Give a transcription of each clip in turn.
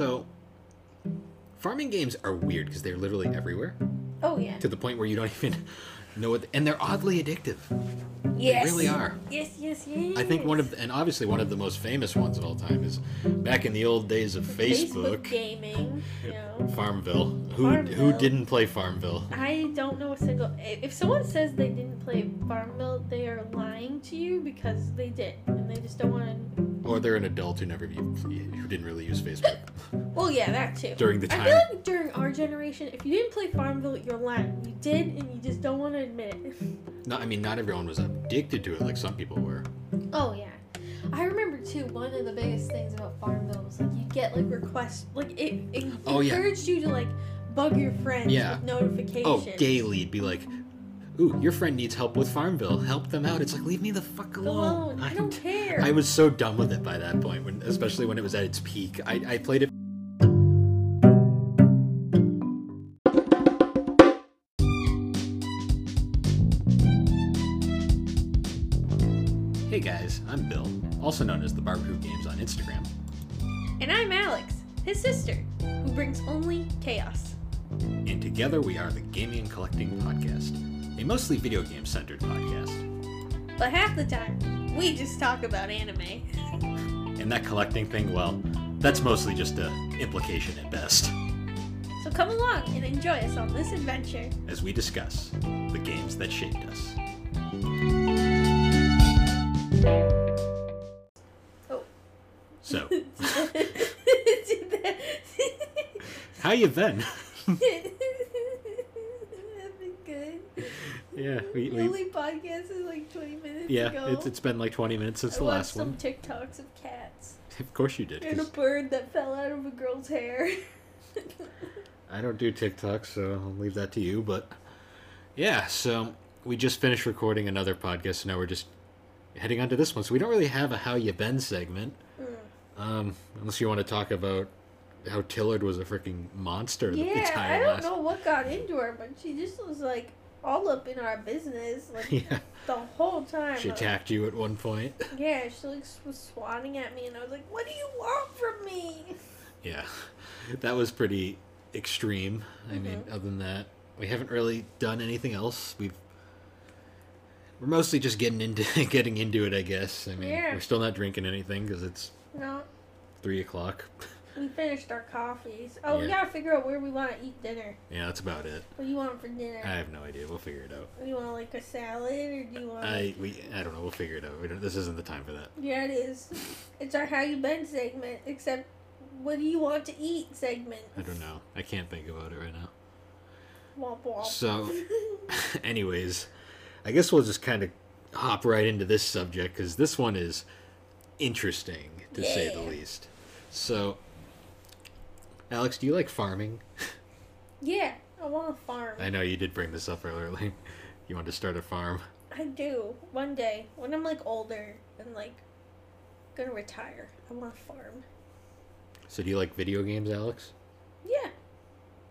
So, farming games are weird because they're literally everywhere Oh yeah. to the point where you don't even know what, and they're oddly addictive. Yes. They really are. Yes, yes, yes. I think one of, and obviously one of the most famous ones of all time is back in the old days of Facebook, Facebook gaming. You know. Farmville. Who who didn't play Farmville? I don't know a single. If someone says they didn't play Farmville, they are lying to you because they did, and they just don't want to. Or they're an adult who never who didn't really use Facebook Well, yeah, that too. during the time, I feel like during our generation, if you didn't play Farmville, you're lying. You did, and you just don't want to admit it. No, I mean not everyone was addicted to it like some people were. Oh yeah. I remember too. One of the biggest things about Farmville was like you get like requests, like it, it Oh, yeah. encouraged you to like bug your friends Yeah. with notifications. Oh, daily be like, "Ooh, your friend needs help with Farmville. Help them out." It's like, leave me the fuck Go alone. I don't care. I was so done with it by that point, when especially when it was at its peak. I, I played it. Hey guys, I'm Bill, also known as the Barbecue Games on Instagram. And I'm Alex, his sister, who brings only chaos. And together we are the Gaming and Collecting Podcast, a mostly video game centered podcast. But half the time, we just talk about anime. And that collecting thing, well, that's mostly just a implication at best, So come along and enjoy us on this adventure. as we discuss the games that shaped us. Oh. So, how you? Been good. Yeah, we, The we only podcast is like 20 minutes yeah, ago. it's, it's been like 20 minutes since I the last some one. Some TikToks of cats Of course you did. and a bird that fell out of a girl's hair. I don't do TikToks, so I'll leave that to you. But yeah, so we just finished recording another podcast, so now we're just heading on to this one. So we don't really have a "How You Been" segment, Mm. um, unless you want to talk about how Tillard was a freaking monster in the yeah, entire I don't last. know what got into her, but she just was like all up in our business like yeah, the whole time. she attacked you at one point. Yeah, she like was swatting at me, and I was like, "What do you want from me?" Yeah, that was pretty extreme. I mean, Mm-hmm. other than that, we haven't really done anything else. We've we're mostly just getting into getting into it, I guess. I mean, Yeah. we're still not drinking anything because it's No, three o'clock. We finished our coffees. Oh, we gotta figure out where we want to eat dinner. Yeah, that's about it. What do you want for dinner? I have no idea. We'll figure it out. do you want like a salad, or do you want? I we I don't know. We'll figure it out. We don't, this isn't the time for that. Yeah, it is. It's our how you been segment, except what do you want to eat segment. I don't know. I can't think about it right now. Womp womp. So, anyways, I guess we'll just kind of hop right into this subject because this one is interesting to say the least. So, Alex, do you like farming? yeah, I want a farm. I know you did bring this up earlier. Like, you want to start a farm. I do. One day, when I'm like older and like gonna retire, I want a farm. So, do you like video games, Alex? Yeah.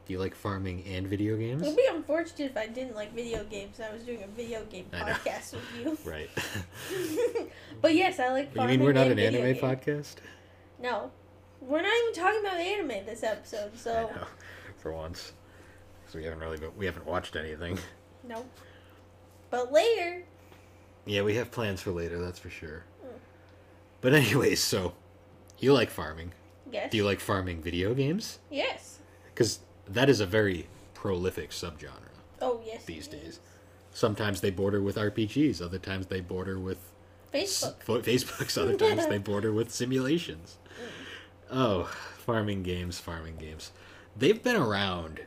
Do you like farming and video games? It would be unfortunate if I didn't like video games and I was doing a video game I know. podcast with you. Right. but yes, I like farming. you mean we're not an anime games. podcast? No. We're not even talking about anime this episode, so know. For once, because we haven't really we haven't watched anything. Nope. But later, Yeah, we have plans for later, that's for sure. Mm. But anyways, so you like farming. yes. Do you like farming video games? Yes. Because that is a very prolific subgenre Oh yes. these days. is. Sometimes they border with RPGs, other times they border with s- Facebook. fo- Facebooks, other times they border with simulations. Oh, farming games, farming games. They've been around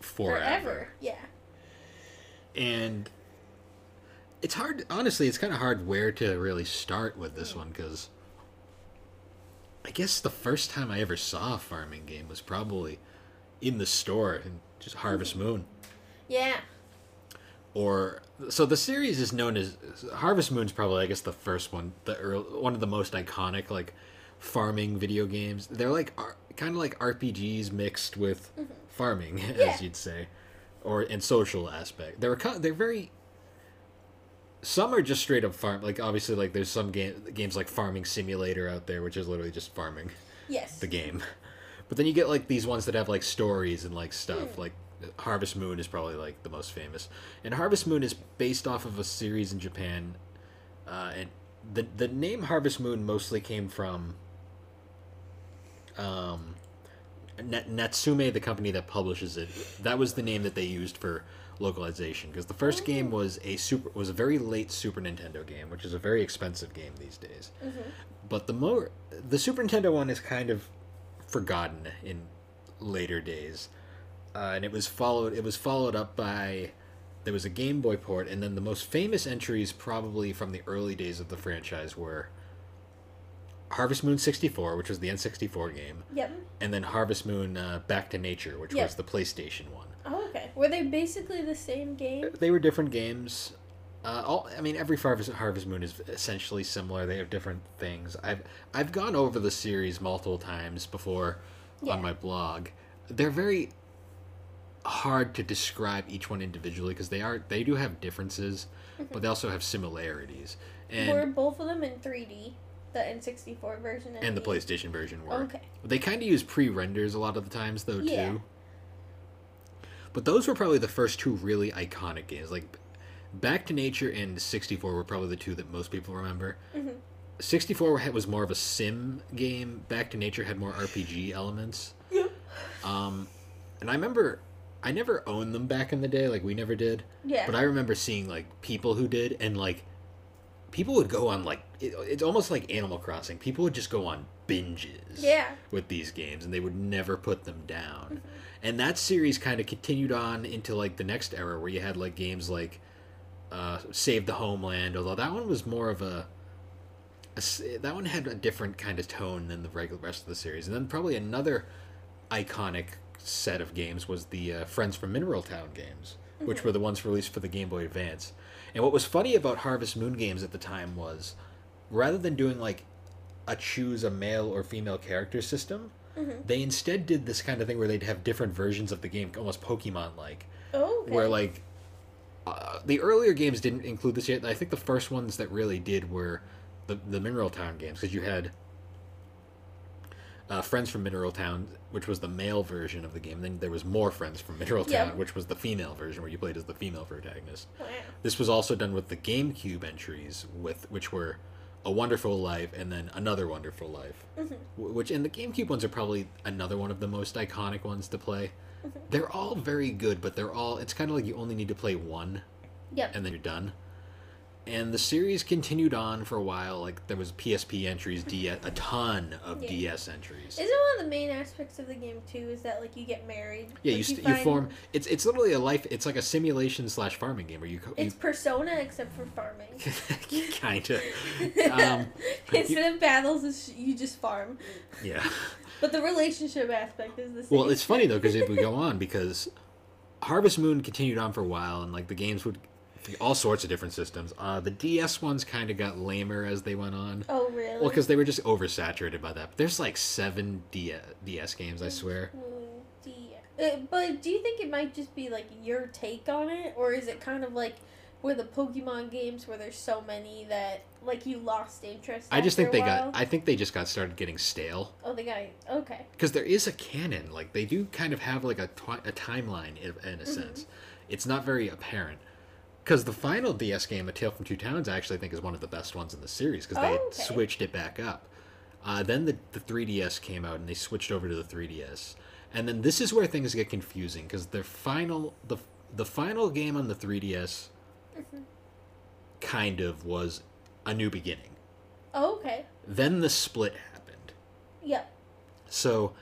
forever. Forever. Yeah. and it's hard honestly it's kind of hard where to really start with this one because i guess the first time i ever saw a farming game was probably in the store and just harvest mm-hmm. moon Yeah. or so the series is known as harvest moon's probably i guess the first one the earl one of the most iconic like farming video games they're like R- kind of like rpgs mixed with mm-hmm. farming Yeah. as you'd say or and social aspect they're kind they're very some are just straight up farm like obviously like there's some game, games like farming simulator out there which is literally just farming Yes. the game But then you get like these ones that have like stories and like stuff. Hmm. Like Harvest Moon is probably like the most famous, and Harvest Moon is based off of a series in Japan, uh, and the the name Harvest Moon mostly came from. Um, Nat- Natsume, the company that publishes it, that was the name that they used for localization because the first game was a super was a very late Super Nintendo game, which is a very expensive game these days. But the more the Super Nintendo one is kind of forgotten in later days, uh, and it was followed. It was followed up by there was a Game Boy port, and then the most famous entries probably from the early days of the franchise were Harvest Moon sixty four, which was the N sixty four game, Yep. and then Harvest Moon uh, Back to Nature, which Yeah. was the PlayStation one. Oh, okay. Were they basically the same game? They were different games. Uh, all I mean, every Harvest Harvest Moon is essentially similar. They have different things. I've I've gone over the series multiple times before Yeah. on my blog. They're very hard to describe each one individually because they are they do have differences, but they also have similarities. And Were both of them in 3D? The N64 version and, and the PlayStation version were. Okay. They kind of use pre-renders a lot of the times though Yeah. too. But those were probably the first two really iconic games. Like Back to Nature and 64 were probably the two that most people remember. Mhm. 64 was more of a sim game. Back to Nature had more RPG elements. Yep. Um, and I remember I never owned them back in the day. Like we never did. Yeah. But I remember seeing like people who did, and like people would go on like it, it's almost like Animal Crossing. People would just go on binges yeah. with these games, and they would never put them down. Mm-hmm. And that series kind of continued on into like the next era, where you had like games like uh, Save the Homeland. Although that one was more of a that one had a different kind of tone than the regular rest of the series. And then probably another iconic set of games was the uh, Friends from Mineral Town games, which Mm-hmm. were the ones released for the Game Boy Advance. And what was funny about Harvest Moon games at the time was, rather than doing like a choose a male or female character system, Mm-hmm. they instead did this kind of thing where they'd have different versions of the game, almost Pokemon like, Oh, okay. where like uh, the earlier games didn't include this yet. I think the first ones that really did were the the Mineral Town games because you had uh, Friends from Mineral Town, which was the male version of the game. Then there was more Friends from Mineral Town, Yeah. which was the female version where you played as the female protagonist. Wow. This was also done with the GameCube entries, with which were A Wonderful Life and then Another Wonderful Life. Mm-hmm. Which and the GameCube ones are probably another one of the most iconic ones to play. Mm-hmm. They're all very good, but they're all it's kind of like you only need to play one Yep. and then you're done. And the series continued on for a while. Like there was PSP entries, DS, a ton of Yeah. DS entries. Isn't one of the main aspects of the game too is that like you get married? yeah, Like, you, st- you find- form. It's it's literally a life. It's like a simulation slash farming game where you, you It's Persona except for farming. kind of Um, Instead of battles, you just farm. yeah. But the relationship aspect is the same. Well, it's funny though because if we go on, because Harvest Moon continued on for a while, and like the games would all sorts of different systems. Uh, the DS ones kind of got lamer as they went on. Oh really? Well, because they were just oversaturated by that. But there's like seven DS games, I swear. Uh, but do you think it might just be like your take on it, or is it kind of like where the Pokemon games where there's so many that like you lost interest? I just think they got. I think they just got started getting stale Oh, they got okay. because there is a canon. Like they do kind of have like a twi- a timeline in, in a Mm-hmm. sense. It's not very apparent. Because the final DS game, A Tale from Two Towns, I actually think is one of the best ones in the series because they Oh, okay. switched it back up. Uh, then the, the 3DS came out and they switched over to the 3DS. And then this is where things get confusing because their final the the final game on the 3DS Mm-hmm. kind of was a new beginning. Oh, okay. Then the split happened. Yep. So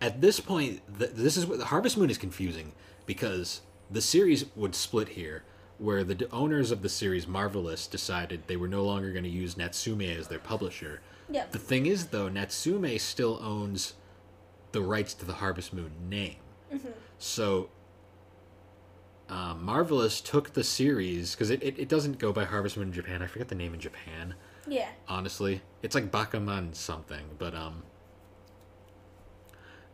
at this point, th- this is what the Harvest Moon is confusing because the series would split here, where the owners of the series, Marvelous, decided they were no longer going to use Natsume as their publisher. Yep. The thing is, though, Natsume still owns the rights to the Harvest Moon name. Mm-hmm. So um, Marvelous took the series because it, it, it doesn't go by Harvest Moon in Japan. I forget the name in Japan Yeah. honestly. It's like Bakuman something, but um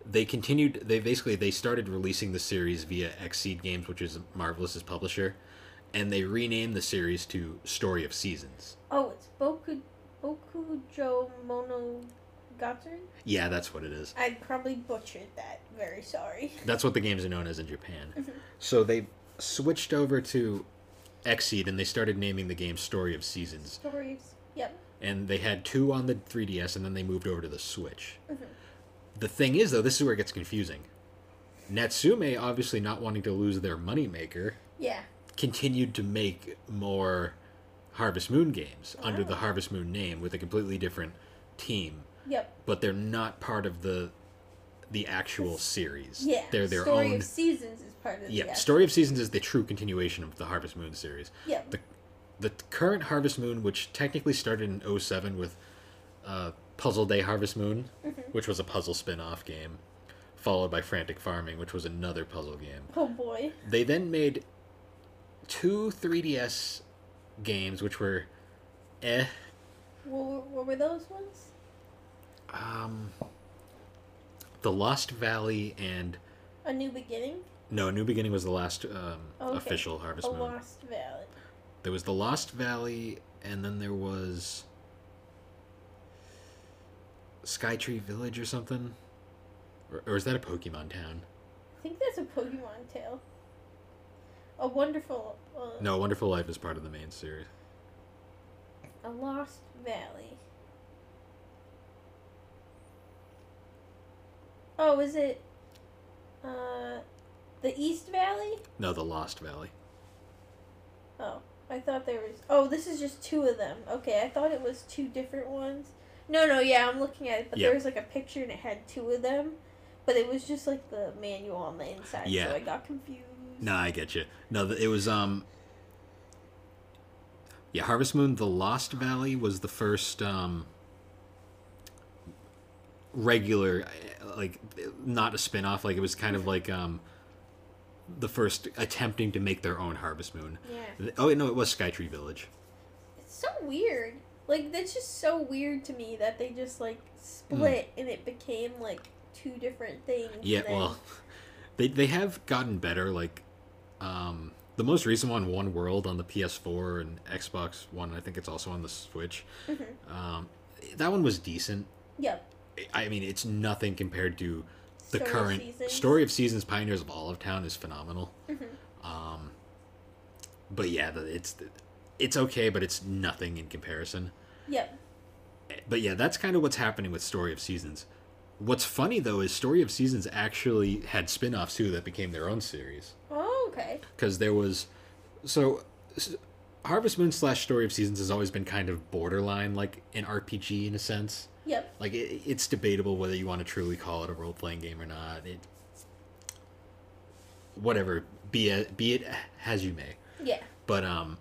they continued they basically they started releasing the series via Xseed Games, which is Marvelous's publisher, and they renamed the series to Story of Seasons. Oh, it's Boku Bokujo Monogatari. Yeah, that's what it is. I probably butchered that. Very sorry. That's what the games are known as in Japan. Mhm. So they switched over to Xseed and they started naming the game Story of Seasons. Stories. Yep. And they had two on the 3DS and then they moved over to the Switch. Mhm. The thing is, though, this is where it gets confusing. Natsume, obviously not wanting to lose their moneymaker, Yeah. Continued to make more Harvest Moon games under the Oh. Harvest Moon name with a completely different team, Yep. but they're not part of the the actual series. Yeah. They're their Story own of Seasons is part of Yeah, Story of Seasons is the true continuation of the Harvest Moon series. Yep. The the current Harvest Moon, which technically started in 07 with uh, Puzzle de Harvest Moon, Mhm. which was a puzzle spin-off game, followed by Frantic Farming, which was another puzzle game. Oh boy. They then made two 3DS games, which were eh. What, were- what were those ones? Um, the Lost Valley and A New Beginning? no, New Beginning was the last um, Okay. official Harvest A Moon. Lost Valley. There was the Lost Valley, and then there was Skytree Village or something, or, or is that a Pokemon town? I think that's a Pokemon tale. A wonderful. Uh, No, Wonderful Life is part of the main series. A Lost Valley. Oh, is it. Uh. The East Valley? No, the Lost Valley. Oh, I thought there was. Oh, this is just two of them. Okay, I thought it was two different ones. No, no, yeah, I'm looking at it, but Yep. there was like a picture and it had two of them, but it was just like the manual on the inside, Yeah. so I got confused. No, I get you. No, it was um. Yeah, Harvest Moon: The Lost Valley was the first um. Regular, like not a spin-off. Like it was kind of like um. The first attempting to make their own Harvest Moon. Yeah. Oh no, it was Skytree Village. It's so weird. Like, that's just so weird to me that they just, like, split and it became, like, two different things. Yeah, then- well, they they have gotten better. Like, um, the most recent one, One World, on the PS4 and Xbox One. I think it's also on the Switch. Mhm. Um, that one was decent. Yep. I mean, it's nothing compared to the Story current Seasons. story of seasons. Pioneers of Olive Town is phenomenal. Mhm. Um, but yeah, it's it's okay, but it's nothing in comparison. Yep. But yeah, that's kind of what's happening with Story of Seasons. What's funny though is Story of Seasons actually had spin-offs too that became their own series Oh, okay. because there was so Harvest Moon slash Story of Seasons has always been kind of borderline like an RPG in a sense. Yep. Like it, it's debatable whether you want to truly call it a role playing game or not. It whatever be it be it as you may. Yeah. But um,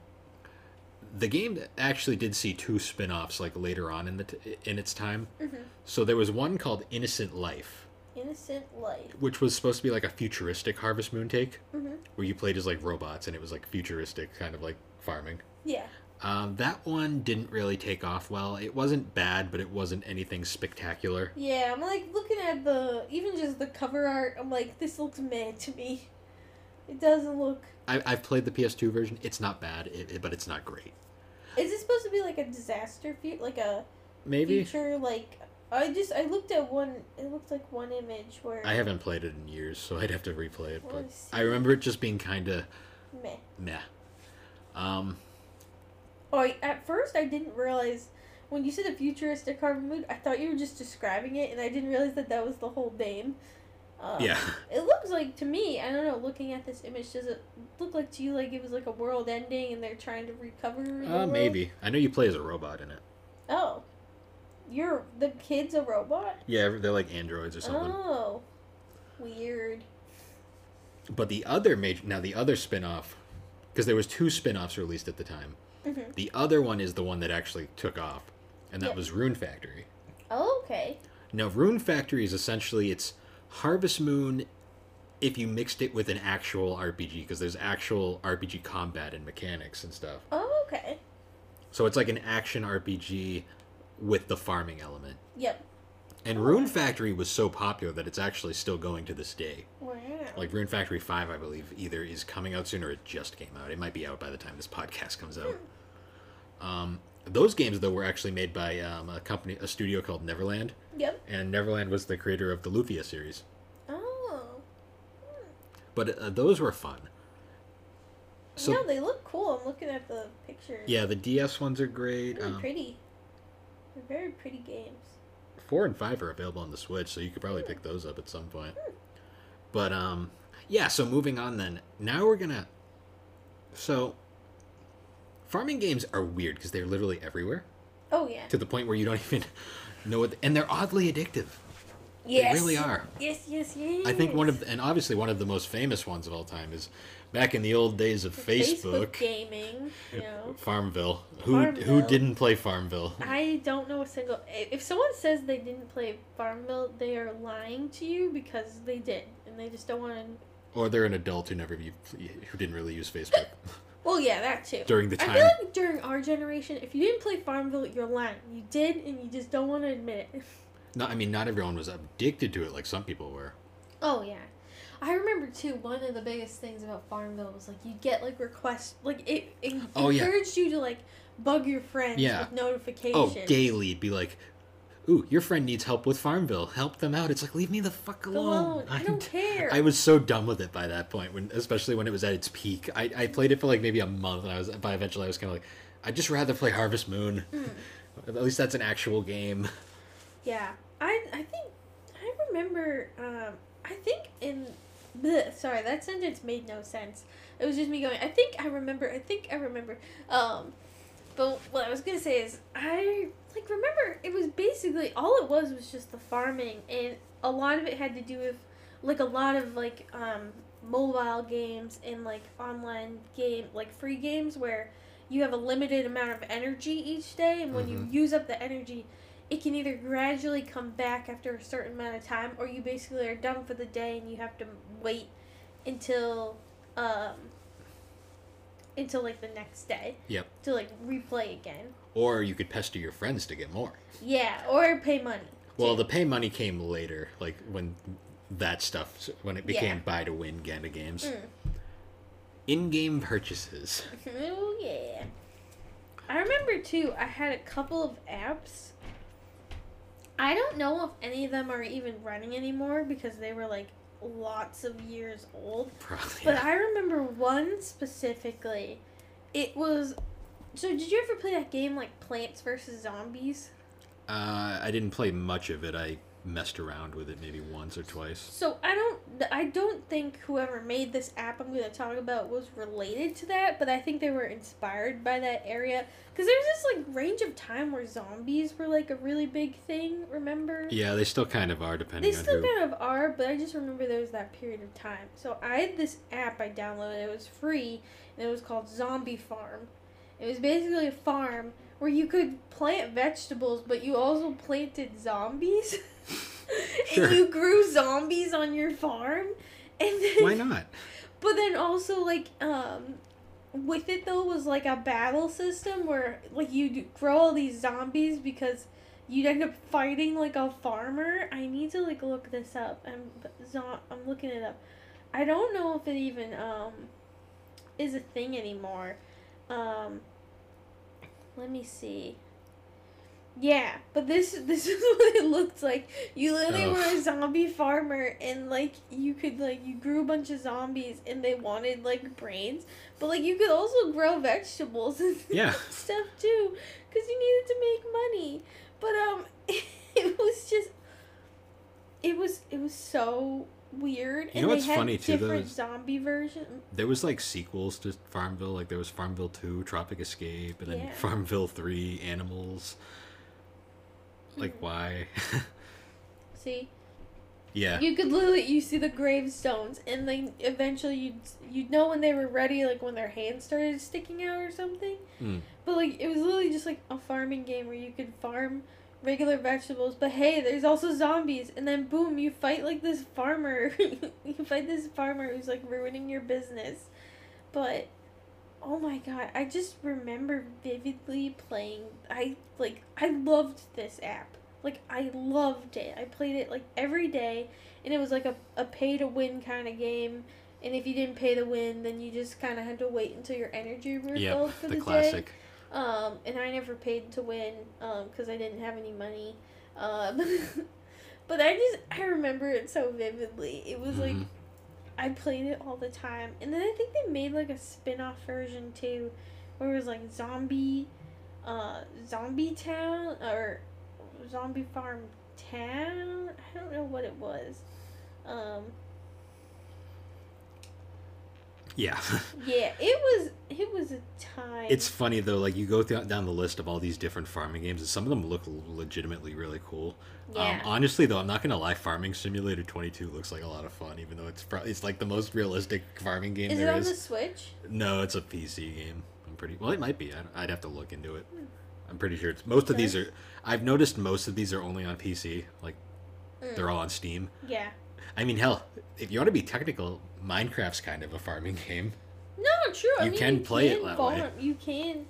the game actually did see two spin-offs like later on in the t- in its time. Mhm. So there was one called Innocent Life, Innocent Life. which was supposed to be like a futuristic Harvest Moon take, Mhm. where you played as like robots and it was like futuristic, kind of like farming. Yeah. Um, that one didn't really take off well. It wasn't bad, but it wasn't anything spectacular. Yeah, I'm like looking at the even just the cover art. I'm like, this looks mad to me. It doesn't look. I, I've played the PS2 version. It's not bad, it, it- but it's not great. Is it supposed to be like a disaster, fu- like a Maybe future? Like I just I looked at one. It looked like one image where I haven't played it in years, so I'd have to replay it. But Let's I remember it just being kind of meh. meh. Um, Oh, I, at first I didn't realize when you said a futuristic Harvest Moon. I thought you were just describing it, and I didn't realize that that was the whole name. Uh, yeah. It looks like to me, I don't know, looking at this image, does it look like to you like it was like a world ending and they're trying to recover? Uh, maybe. I know you play as a robot in it. Oh. You're the kid's a robot? Yeah, they're like androids or something. Oh. Weird. But the other major now the other spin-off because there was two spin-offs released at the time. Mhm. The other one is the one that actually took off, and that Yeah. was Rune Factory. Oh, okay. Now, Rune Factory is essentially it's Harvest Moon if you mixed it with an actual RPG because there's actual RPG combat and mechanics and stuff. Oh, okay. So it's like an action RPG with the farming element. Yep. And Rune Factory was so popular that it's actually still going to this day. Wow. Like Rune Factory 5, I believe, either is coming out soon or it just came out. It might be out by the time this podcast comes out. Um, those games though were actually made by um, a company, a studio called Neverland, Yep. and Neverland was the creator of the Lufia series. Oh. But uh, those were fun. So yeah, they look cool. I'm looking at the pictures. yeah, the DS ones are great. Really Um, pretty. They're very pretty games. four and five are available on the Switch, so you could probably pick those up at some point. But um, yeah. So moving on, then now we're gonna. So, farming games are weird because they're literally everywhere Oh yeah. to the point where you don't even know what, and they're oddly addictive. Yes. They really are. Yes, yes, yes. I think one of, and obviously one of the most famous ones of all time is back in the old days of Facebook, gaming. You know. Farmville. Who who didn't play Farmville? I don't know a single. If someone says they didn't play Farmville, they are lying to you because they did, and they just don't want to. Or they're an adult who never u- who didn't really use Facebook Well, yeah, that too. during the time, I feel like during our generation, if you didn't play Farmville, you're lying. You did, and you just don't want to admit it. No, I mean not everyone was addicted to it like some people were. Oh yeah, I remember too. One of the biggest things about Farmville was like you get like requests, like it, it Oh, yeah. encouraged you to like bug your friends Yeah. with notifications. Oh, daily be like, "Ooh, your friend needs help with Farmville. Help them out." It's like, leave me the fuck alone. alone. I don't care. I was so done with it by that point, when especially when it was at its peak. I, I played it for like maybe a month, and I was by eventually I was kind of like, I'd just rather play Harvest Moon. Hmm. At least that's an actual game. Yeah, I I think I remember. Um, I think in sorry that sentence made no sense. It was just me going. I think I remember. I think I remember. Um, but what I was gonna say is I like remember it was basically all it was was just the farming and a lot of it had to do with like a lot of like um mobile games and like online game like free games where you have a limited amount of energy each day and when you Mhm. use up the energy it can either gradually come back after a certain amount of time or you basically are done for the day and you have to wait until um until like the next day Yep. to like replay again Or you could pester your friends to get more. yeah or pay money Well, the pay money came later, like when that stuff when it became Yeah. buy to win of games. Mm. In-game purchases. oh yeah i remember too i had a couple of apps i don't know if any of them are even running anymore because they were like lots of years old Probably. But I remember one specifically. It was. So did you ever play that game like Plants vs Zombies? Uh, I didn't play much of it. I messed around with it maybe once or twice. So I don't. I don't think whoever made this app I'm going to talk about was related to that, but I think they were inspired by that area because there's this like range of time where zombies were like a really big thing. Remember? Yeah, they still kind of are depending They on still who. kind of are, but I just remember there was that period of time. So I had this app I downloaded. It was free, and it was called Zombie Farm. It was basically a farm where you could plant vegetables, but you also planted zombies. Sure. and you grew zombies on your farm. And then, Why not? But then also like um with it though was like a battle system where like you grow all these zombies because you'd end up fighting like a farmer. I need to like look this up. I'm zo- I'm looking it up. I don't know if it even um is a thing anymore. Um let me see. Yeah, but this this is what it looked like. You literally Oh. were a zombie farmer, and like you could like you grew a bunch of zombies, and they wanted like brains, but like you could also grow vegetables and Yeah. stuff too, because you needed to make money. But um, it was just it was it was so weird, You and know what's had funny, too, different is- zombie version. There was like sequels to Farmville. Like there was Farmville Two, Tropic Escape, and then Yeah. Farmville Three, Animals. Like why? See. yeah. You could literally you see the gravestones, and then eventually you'd you'd know when they were ready, like when their hands started sticking out or something. Mm. But like it was literally just like a farming game where you could farm regular vegetables, but hey, there's also zombies, and then boom, you fight like this farmer. you fight this farmer who's like ruining your business. But oh my god, I just remember vividly playing. I like I loved this app. Like I loved it. I played it like every day, and it was like a a pay to win kind of game. And if you didn't pay to win, then you just kind of had to wait until your energy refilled Yep. for The the, day. classic. Um, and I never paid to win because I didn't have any money. Um, but I just I remember it so vividly. It was like Mhm. I played it all the time, and then I think they made like a spin-off version too, where it was like zombie, uh, zombie town or zombie farm town. I don't know what it was. Um, Yeah. yeah, it was it was a time. it's funny though, like you go th- down the list of all these different farming games, and some of them look legitimately really cool. Yeah. Um, honestly, though, I'm not gonna lie. Farming Simulator 22 looks like a lot of fun, even though it's pro- it's like the most realistic farming game is it on is. the Switch? No, it's a PC game. I'm pretty well. It might be. I'd, I'd have to look into it. Hmm. I'm pretty sure it's most of these are. I've noticed most of these are only on PC. Like Mm. they're all on Steam. Yeah. I mean, hell, if you want to be technical, Minecraft's kind of a farming game. No, true. I You mean, can you play it can that farm, way. You can.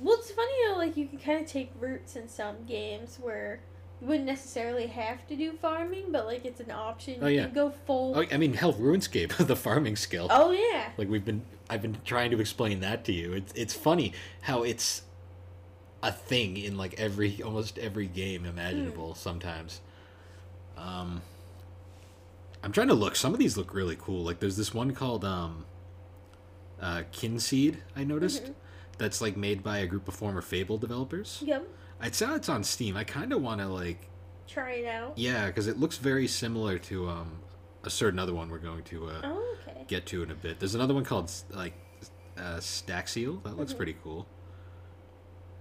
Well, it's funny how like you can kind of take roots in some games where wouldn't necessarily have to do farming, but like it's an option. Oh, you yeah. can go full. Oh, I mean, hell, RuneScape, the farming skill. Oh yeah. Like we've been, I've been trying to explain that to you. It's it's funny how it's a thing in like every almost every game imaginable. Sometimes, um, I'm trying to look. Some of these look really cool. Like there's this one called um, uh, Kinseed. I noticed Mhm. that's like made by a group of former Fable developers. Yep. I saw it's on Steam. I kind of want to like, Try it out. yeah, because it looks very similar to um, a certain other one we're going to uh, Oh okay. get to in a bit. There's another one called like uh, Staxel. That looks Mhm. pretty cool.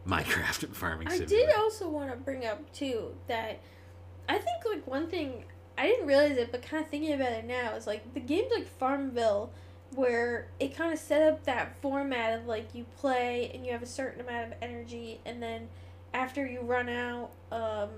Minecraft farming I simulator. did also want to bring up too that I think like one thing I didn't realize it, but kind of thinking about it now is like the games like Farmville, where it kind of set up that format of like you play and you have a certain amount of energy, and then after you run out, um,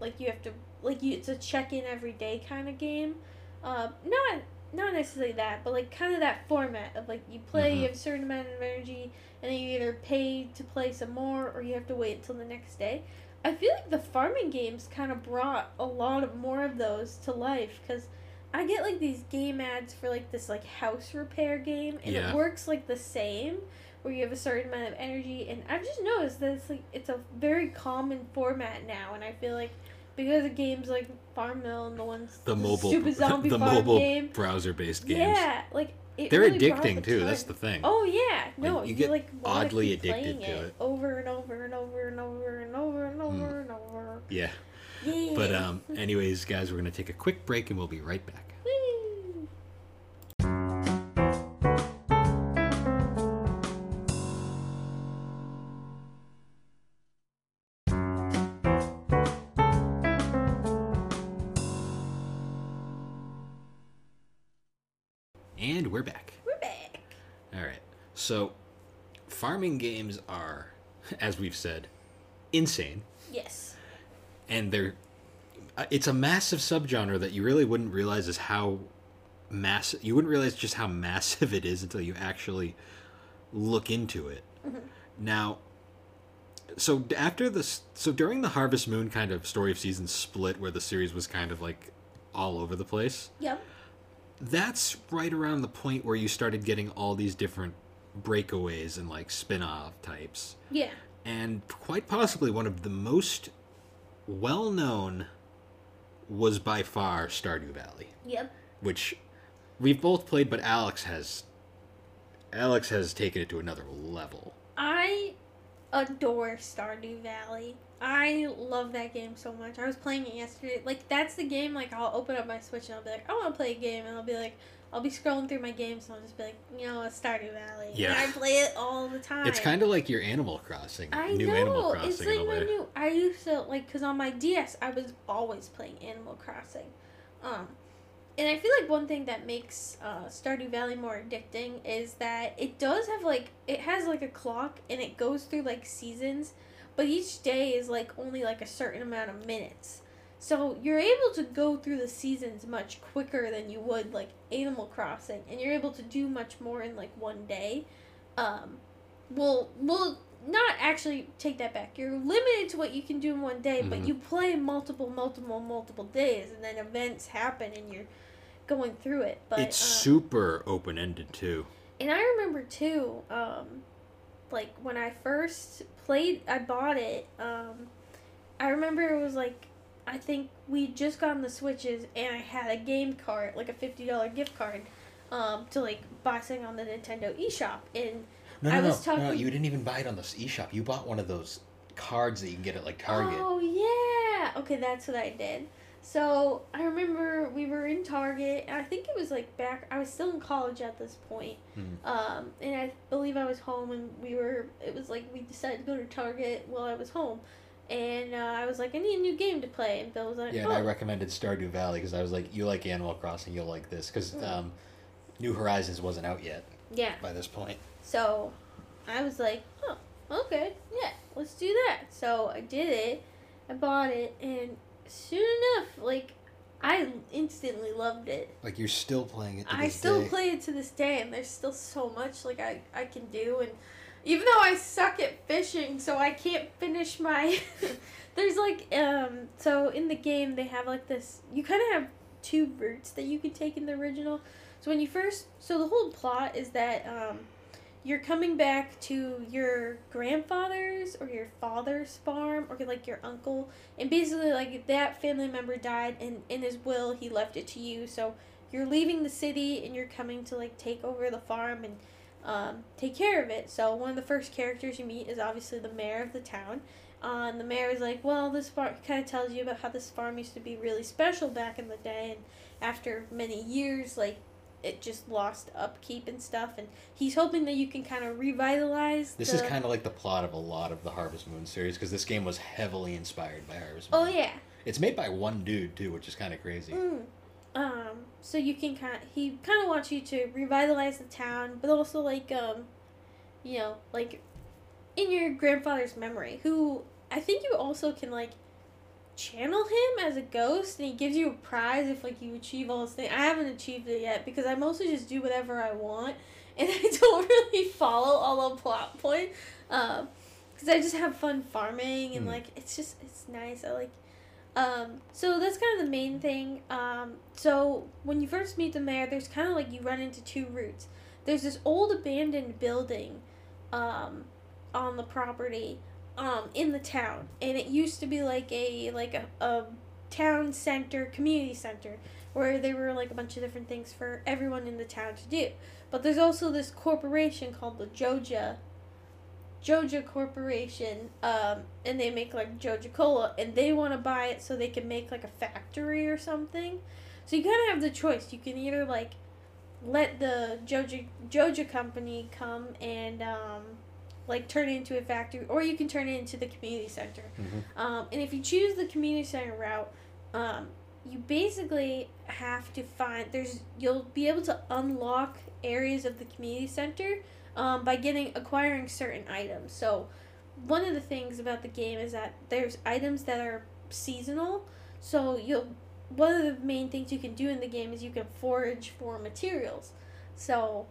like you have to like you it's a check in every day kind of game. Um, not not necessarily that, but like kind of that format of like you play, Mhm. you have a certain amount of energy, and then you either pay to play some more or you have to wait until the next day. I feel like the farming games kind of brought a lot of more of those to life because I get like these game ads for like this like house repair game and Yeah. it works like the same where you have a certain amount of energy and I've just noticed that it's like it's a very common format now and I feel like because of games like Farmville and the ones the mobile, stupid zombie the farm mobile game browser-based games. yeah like it They're really addicting too. time- That's the thing. Oh yeah, no, you you, get like oddly addicted to it it. over and over and over and over and over and over and over. Yeah. Yeah. But um, anyways, guys, we're gonna take a quick break and we'll be right back. Farming games are, as we've said, insane. Yes. and they're uh, it's a massive subgenre that you really wouldn't realize is how massive you wouldn't realize just how massive it is until you actually look into it now so after this so during the harvest moon kind of story of seasons split where the series was kind of like all over the place Yep. that's right around the point where you started getting all these different breakaways and like spin-off types Yeah. and quite possibly one of the most well known was by far Stardew Valley, Yep. which we've both played, but Alex has Alex has taken it to another level. I adore Stardew Valley. I love that game so much. I was playing it yesterday. Like that's the game. Like I'll open up my Switch and I'll be like, I want to play a game, and I'll be like, I'll be scrolling through my games and I'll just be like, you know, it's Stardew Valley. Yeah. And I play it all the time. It's kind of like your Animal Crossing, I new know. Animal it's Crossing like my new. I used to like because on my DS I was always playing Animal Crossing, um, and I feel like one thing that makes uh, Stardew Valley more addicting is that it does have like it has like a clock and it goes through like seasons, but each day is like only like a certain amount of minutes. So you're able to go through the seasons much quicker than you would like Animal Crossing, and you're able to do much more in like one day. Um, well, well, not actually take that back. You're limited to what you can do in one day, but Mhm. you play multiple, multiple, multiple days, and then events happen, and you're going through it. But it's um, super open ended too. and I remember too, um, like when I first played, I bought it. Um, I remember it was like I think we just gotten the switches, and I had a game card, like a fifty dollar gift card, um, to like buy something on the Nintendo eShop. And No, no, I no, was no. talking- You didn't even buy it on the eShop. You bought one of those cards that you can get at like Target. Oh yeah. Okay, that's what I did. So I remember we were in Target, and I think it was like back. I was still in college at this point, Mhm. um, and I believe I was home, and we were. It was like we decided to go to Target while I was home, and uh, I was like, I need a new game to play, and Bill was like, Yeah, oh. and I recommended Stardew Valley because I was like, you like Animal Crossing, you'll like this because Mm. um, New Horizons wasn't out yet yeah. by this point. So I was like, oh, okay, yeah, let's do that. So I did it. I bought it, and soon enough, like, I instantly loved it. Like you're still playing it. To I still day. play it to this day, and there's still so much like I I can do, and even though I suck at fishing, so I can't finish my. there's like um so in the game they have like this. You kind of have two routes that you could take in the original. So when you first, so the whole plot is that um, you're coming back to your grandfather's or your father's farm or like your uncle, and basically like that family member died, and in his will he left it to you. So you're leaving the city and you're coming to like take over the farm and um, take care of it. So one of the first characters you meet is obviously the mayor of the town. Uh, and the mayor is like, well, this farm kind of tells you about how this farm used to be really special back in the day, and after many years, like it just lost upkeep and stuff. And he's hoping that you can kind of revitalize. This the... is kind of like the plot of a lot of the Harvest Moon series because this game was heavily inspired by Harvest Moon. Oh yeah. It's made by one dude too, which is kind of crazy. Mm. Um, so you can kind of, he kind of wants you to revitalize the town, but also like um, you know, like in your grandfather's memory, who I think you also can like channel him as a ghost, and he gives you a prize if like you achieve all this thing. I haven't achieved it yet because I mostly just do whatever I want, and I don't really follow all the plot point. Um, because I just have fun farming and Hmm. like it's just it's nice. I like um, so that's kind of the main thing. Um, so when you first meet the mayor, there's kind of like you run into two routes. There's this old abandoned building, um, on the property, um, in the town, and it used to be like a like a, a town center, community center, where there were like a bunch of different things for everyone in the town to do. But there's also this corporation called the Joja Joja Corporation, um, and they make like Joja Cola, and they want to buy it so they can make like a factory or something. So you kind of have the choice. You can either like let the Joja Joja company come and um, like turn it into a factory, or you can turn it into the community center. Mhm. Um, and if you choose the community center route, um, you basically have to find there's you'll be able to unlock areas of the community center um, by getting acquiring certain items. So one of the things about the game is that there's items that are seasonal. So you'll one of the main things you can do in the game is you can forage for materials. So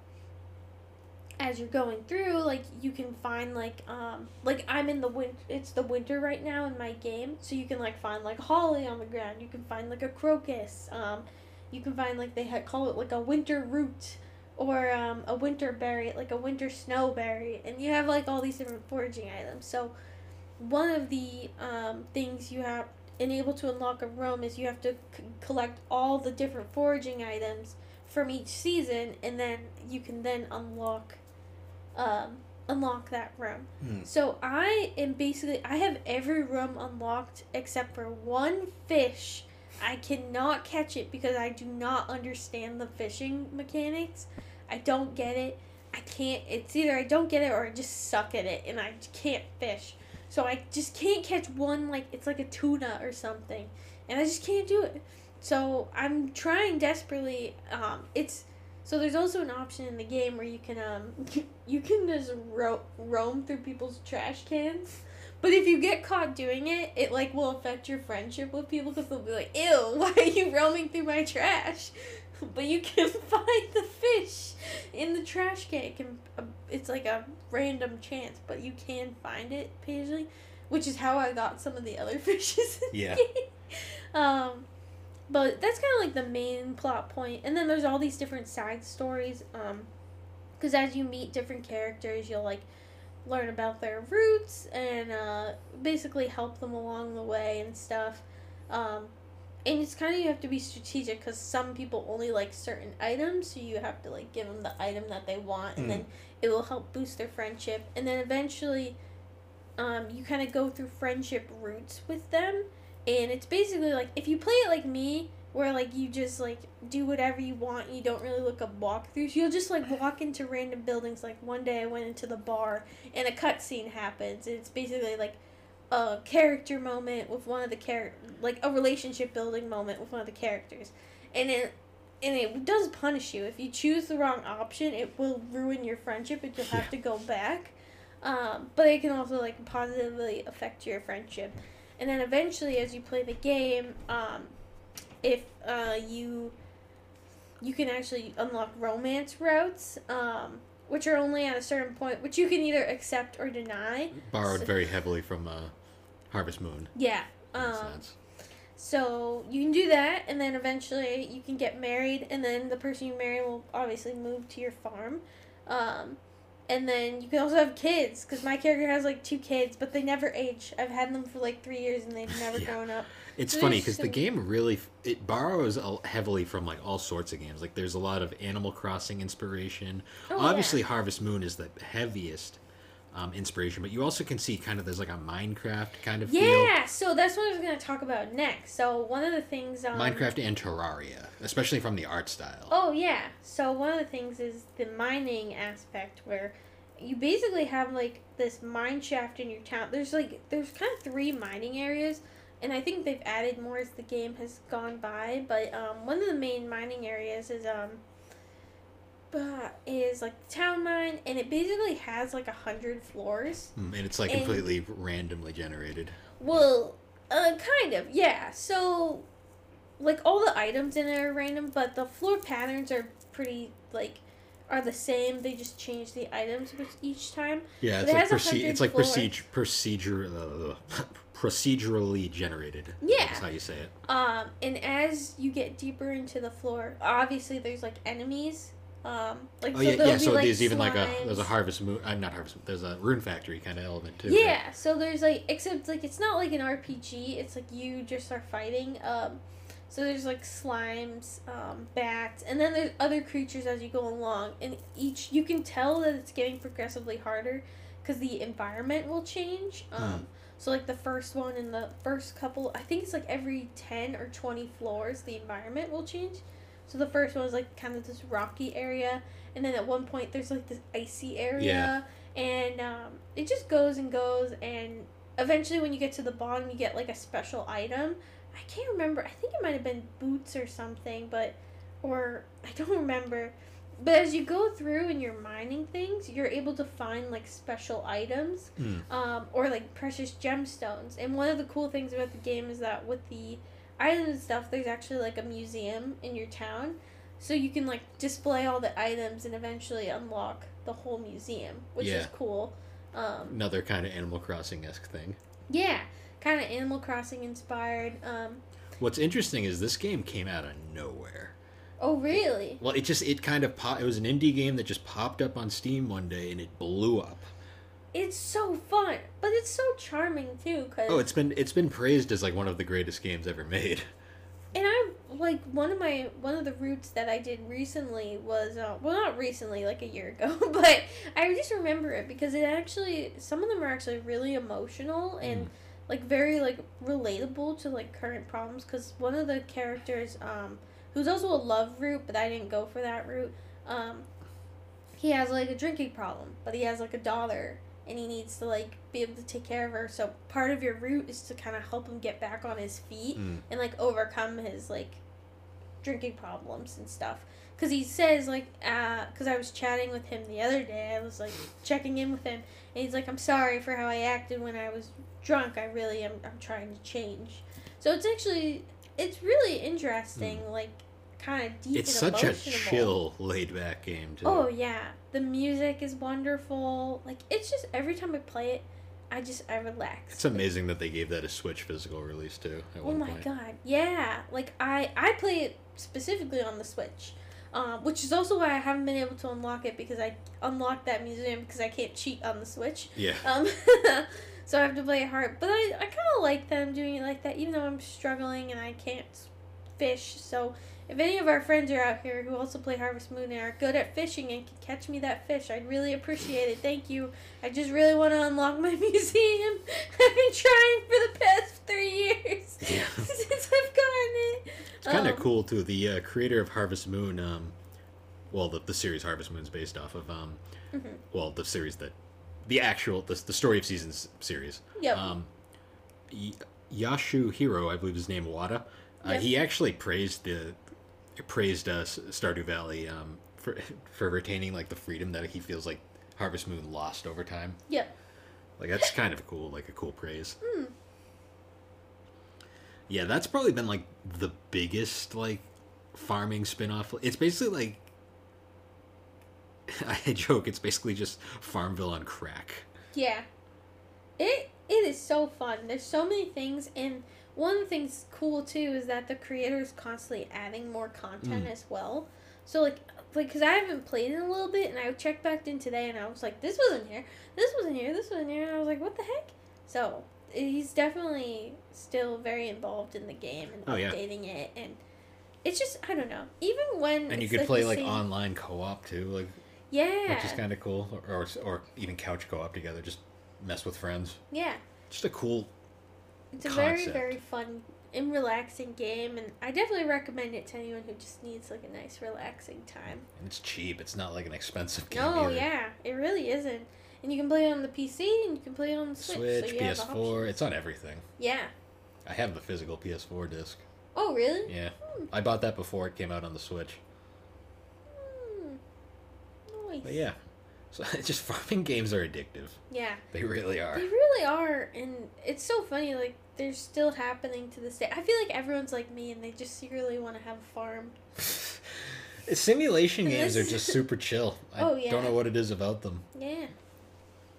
as you're going through, like you can find like um like I'm in the win it's the winter right now in my game, so you can like find like holly on the ground. You can find like a crocus. Um, you can find like they had call it like a winter root or um, a winter berry, like a winter snowberry, and you have like all these different foraging items. So one of the um, things you have enable to unlock a room is you have to c- collect all the different foraging items from each season, and then you can then unlock um, unlock that room. Hmm. So I am basically I have every room unlocked except for one fish. I cannot catch it because I do not understand the fishing mechanics. I don't get it. I can't. It's either I don't get it or I just suck at it and I can't fish. So I just can't catch one like it's like a tuna or something, and I just can't do it. So I'm trying desperately. Um, it's so there's also an option in the game where you can um you can just ro- roam through people's trash cans. But if you get caught doing it, it like will affect your friendship with people because they'll be like, "Ew, why are you roaming through my trash?" But you can find the fish in the trash can. It can, uh, it's like a random chance, but you can find it occasionally, which is how I got some of the other fishes. Yeah. Um, but that's kind of like the main plot point, and then there's all these different side stories. Um, because as you meet different characters, you'll like learn about their roots and uh, basically help them along the way and stuff. Um, and it's kind of you have to be strategic because some people only like certain items, so you have to like give them the item that they want, and Mm. then it will help boost their friendship. And then eventually, um, you kind of go through friendship routes with them, and it's basically like if you play it like me, where like you just like do whatever you want, and you don't really look up walkthroughs. You'll just like walk into random buildings. Like one day, I went into the bar, and a cutscene happens. And it's basically like a character moment with one of the char- like a relationship building moment with one of the characters, and it and it does punish you if you choose the wrong option. It will ruin your friendship, and you'll have Yeah. to go back. Um, but it can also like positively affect your friendship, and then eventually, as you play the game, um, if uh, you you can actually unlock romance routes. Um, which are only at a certain point, which you can either accept or deny. Borrowed So- very heavily from uh, Harvest Moon. Yeah. Um, sense. so you can do that, and then eventually you can get married, and then the person you marry will obviously move to your farm. Um, and then you can also have kids, because my character has like two kids, but they never age. I've had them for like three years, and they've never Yeah. grown up. It's there's funny because the game really it borrows heavily from like all sorts of games. Like there's a lot of Animal Crossing inspiration. Oh, Obviously, Harvest Moon is the heaviest um, inspiration, but you also can see kind of there's like a Minecraft kind of feel. Yeah, so that's what I was gonna talk about next. So one of the things, um, Minecraft and Terraria, especially from the art style. Oh yeah. So one of the things is the mining aspect where you basically have like this mine shaft in your town. There's like there's kind of three mining areas and I think they've added more as the game has gone by, but um, one of the main mining areas is um uh, is like the town mine and it basically has like a hundred floors. Mm, and it's like and- completely randomly generated. Well, uh, kind of, yeah. So, like all the items in there are random, but the floor patterns are pretty like are the same. They just change the items each time. Yeah, it's it like proce- it's like procedure procedure uh, procedurally generated. Yeah. That's how you say it. Um, and as you get deeper into the floor, obviously there's like enemies. Um, like Oh so yeah, yeah. be, So like, there's even like a there's a harvest moon. I'm not harvest. Moon, There's a rune factory kind of element too. right? Yeah, so there's like except like it's not like an RPG. It's like you just are fighting. Um, so there's like slimes, um, bats, and then there's other creatures as you go along, and each you can tell that it's getting progressively harder because the environment will change. Um, Hmm. so like the first one and the first couple, I think it's like every ten or twenty floors, the environment will change. So the first one was like kind of this rocky area, and then at one point there's like this icy area, and um, it just goes and goes, and eventually when you get to the bottom, you get like a special item. I can't remember. I think it might have been boots or something, but or I don't remember. But as you go through and you're mining things, you're able to find like special items Mm. um, or like precious gemstones. And one of the cool things about the game is that with the items and stuff, there's actually like a museum in your town. So you can like display all the items and eventually unlock the whole museum, which is cool. Um, Another kind of Animal Crossing esque thing. yeah, kind of Animal Crossing inspired. Um, What's interesting is this game came out of nowhere. oh, really? Well, it just it kind of pop, it was an indie game that just popped up on Steam one day and it blew up. It's so fun, but it's so charming too. Cause Oh, it's been it's been praised as like one of the greatest games ever made. And I like one of my one of the routes that I did recently was uh, well not recently like a year ago but I just remember it because it actually some of them are actually really emotional and Mm. like very like relatable to like current problems because one of the characters um who's also a love route but I didn't go for that route um he has like a drinking problem but he has like a daughter and he needs to like be able to take care of her. So part of your route is to kind of help him get back on his feet Mm. and like overcome his like drinking problems and stuff. Because he says like uh because i was chatting with him the other day i was like checking in with him and he's like i'm sorry for how i acted when i was drunk. I really am i'm trying to change. So it's actually it's really interesting like kind of deep It's such a chill, laid back game too. Oh yeah, the music is wonderful. Like it's just every time I play it, I just I relax. It's amazing that they gave that a Switch physical release too. Oh my point. god, yeah! Like I I play it specifically on the Switch. um, which is also why I haven't been able to unlock it because I unlocked that museum because I can't cheat on the Switch. Yeah. Um, so I have to play it hard. But I, I kind of like them doing it like that, even though I'm struggling and I can't fish. So if any of our friends are out here who also play Harvest Moon and are good at fishing and can catch me that fish, I'd really appreciate it. Thank you. I just really want to unlock my museum. I've been trying for the past three years since I've gotten it. It's kind of Um, cool too. The uh, creator of Harvest Moon, um, well, the, the series Harvest Moon's based off of, um, Mhm. well, the series that, the actual, the, the Story of Seasons series. Yep. Um, y- Yashuhiro, I believe his name Wada. Uh, Yep. He actually praised the praised us Stardew Valley um, for for retaining like the freedom that he feels like Harvest Moon lost over time. Yep. Like that's kind of cool, like a cool praise. Hmm. Yeah, that's probably been like the biggest like farming spin-off. It's basically like I joke, it's basically just Farmville on crack. Yeah. It it is so fun. There's so many things and one of the things cool too is that the creator is constantly adding more content Mm. as well. So like like cuz I haven't played in a little bit and I checked back in today and I was like this wasn't here. This wasn't here. This wasn't here. And I was like what the heck? So, he's definitely still very involved in the game and Oh, yeah. updating it and it's just I don't know. Even when And you could play like same- online co-op too, like Yeah. which is kind of cool or, or or even couch co-op together, just mess with friends. yeah. Just a cool It's a very, concept. very fun and relaxing game, and I definitely recommend it to anyone who just needs like a nice, relaxing time. and it's cheap. It's not like an expensive game No, either. yeah, it really isn't. And you can play it on the PC, and you can play it on the Switch. Switch, so you PS4, options. it's on everything. Yeah. I have the physical PS4 disc. Oh, really? Yeah. Hmm. I bought that before it came out on the Switch. Hmm. Nice. But yeah. So it's just farming games are addictive. Yeah. They really are. They really are, and it's so funny. Like they're still happening to this day. I feel like everyone's like me, and they just secretly want to have a farm. Simulation games are just super chill. I Oh, yeah. don't know what it is about them. Yeah.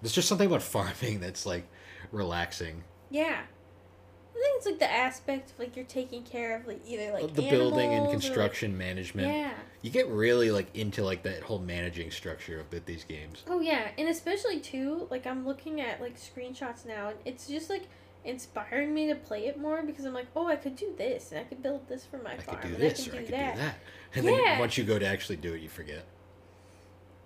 There's just something about farming that's like relaxing. Yeah. I think it's like the aspect of like you're taking care of like either like the building and animals or, like- construction management. yeah. You get really like into like that whole managing structure of these games. Oh yeah, and especially too, like I'm looking at like screenshots now, and it's just like inspiring me to play it more because I'm like, oh, I could do this, and I could build this for my I farm, could do and this I or could I do could that. do that. And Yeah. then once you go to actually do it, you forget.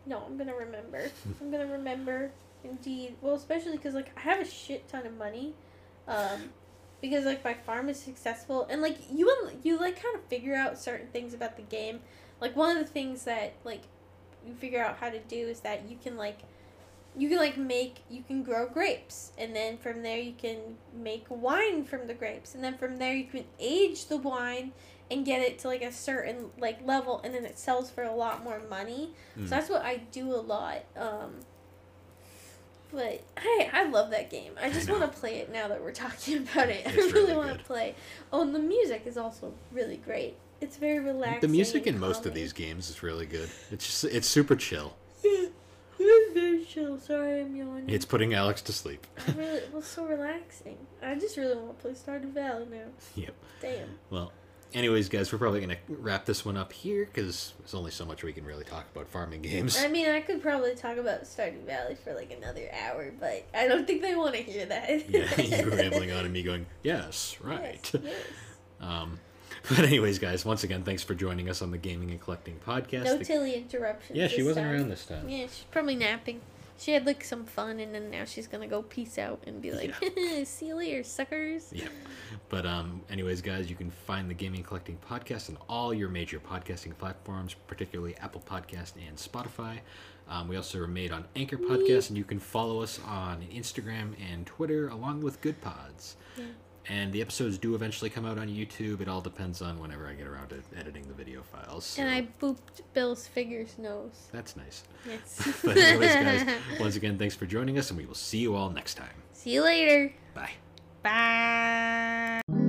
No, I'm gonna remember. I'm gonna remember. Indeed. Well, especially because like I have a shit ton of money, um, because like my farm is successful, and like you you like kind of figure out certain things about the game. Like one of the things that like you figure out how to do is that you can like you can like make you can grow grapes and then from there you can make wine from the grapes and then from there you can age the wine and get it to like a certain like level and then it sells for a lot more money Mm. so that's what i do a lot um but hey i love that game i just want to play it now that we're talking about it i really, really want to play oh and the music is also really great it's very relaxing The music in most of these games is really good. It's just it's super chill. yeah it's very chill sorry i'm yawning It's putting Alex to sleep. Really, it was so relaxing. I just really want to play Stardew Valley now. Yep. Damn. Well, anyways, guys, we're probably gonna wrap this one up here because there's only so much we can really talk about farming games. I mean, I could probably talk about Stardew Valley for like another hour, but I don't think they want to hear that. yeah, you rambling on and me going, yes, right. Yes, yes. Um, but anyways, guys, once again, thanks for joining us on the Gaming and Collecting podcast. No The- Tilly interruptions. yeah, she wasn't time. around this time. Yeah, she's probably napping. She had like some fun, and then now she's gonna go peace out and be like, "See you later, suckers." Yeah. But um, anyways, guys, you can find the Gaming Collecting podcast on all your major podcasting platforms, particularly Apple Podcast and Spotify. Um, we also are made on Anchor Podcast, and you can follow us on Instagram and Twitter, along with Good Pods. Yeah. And the episodes do eventually come out on YouTube. It all depends on whenever I get around to editing the video files. so And I booped Bill's figures nose. That's nice. Yes. But anyways, guys, once again, thanks for joining us, and we will see you all next time. See you later. Bye. Bye.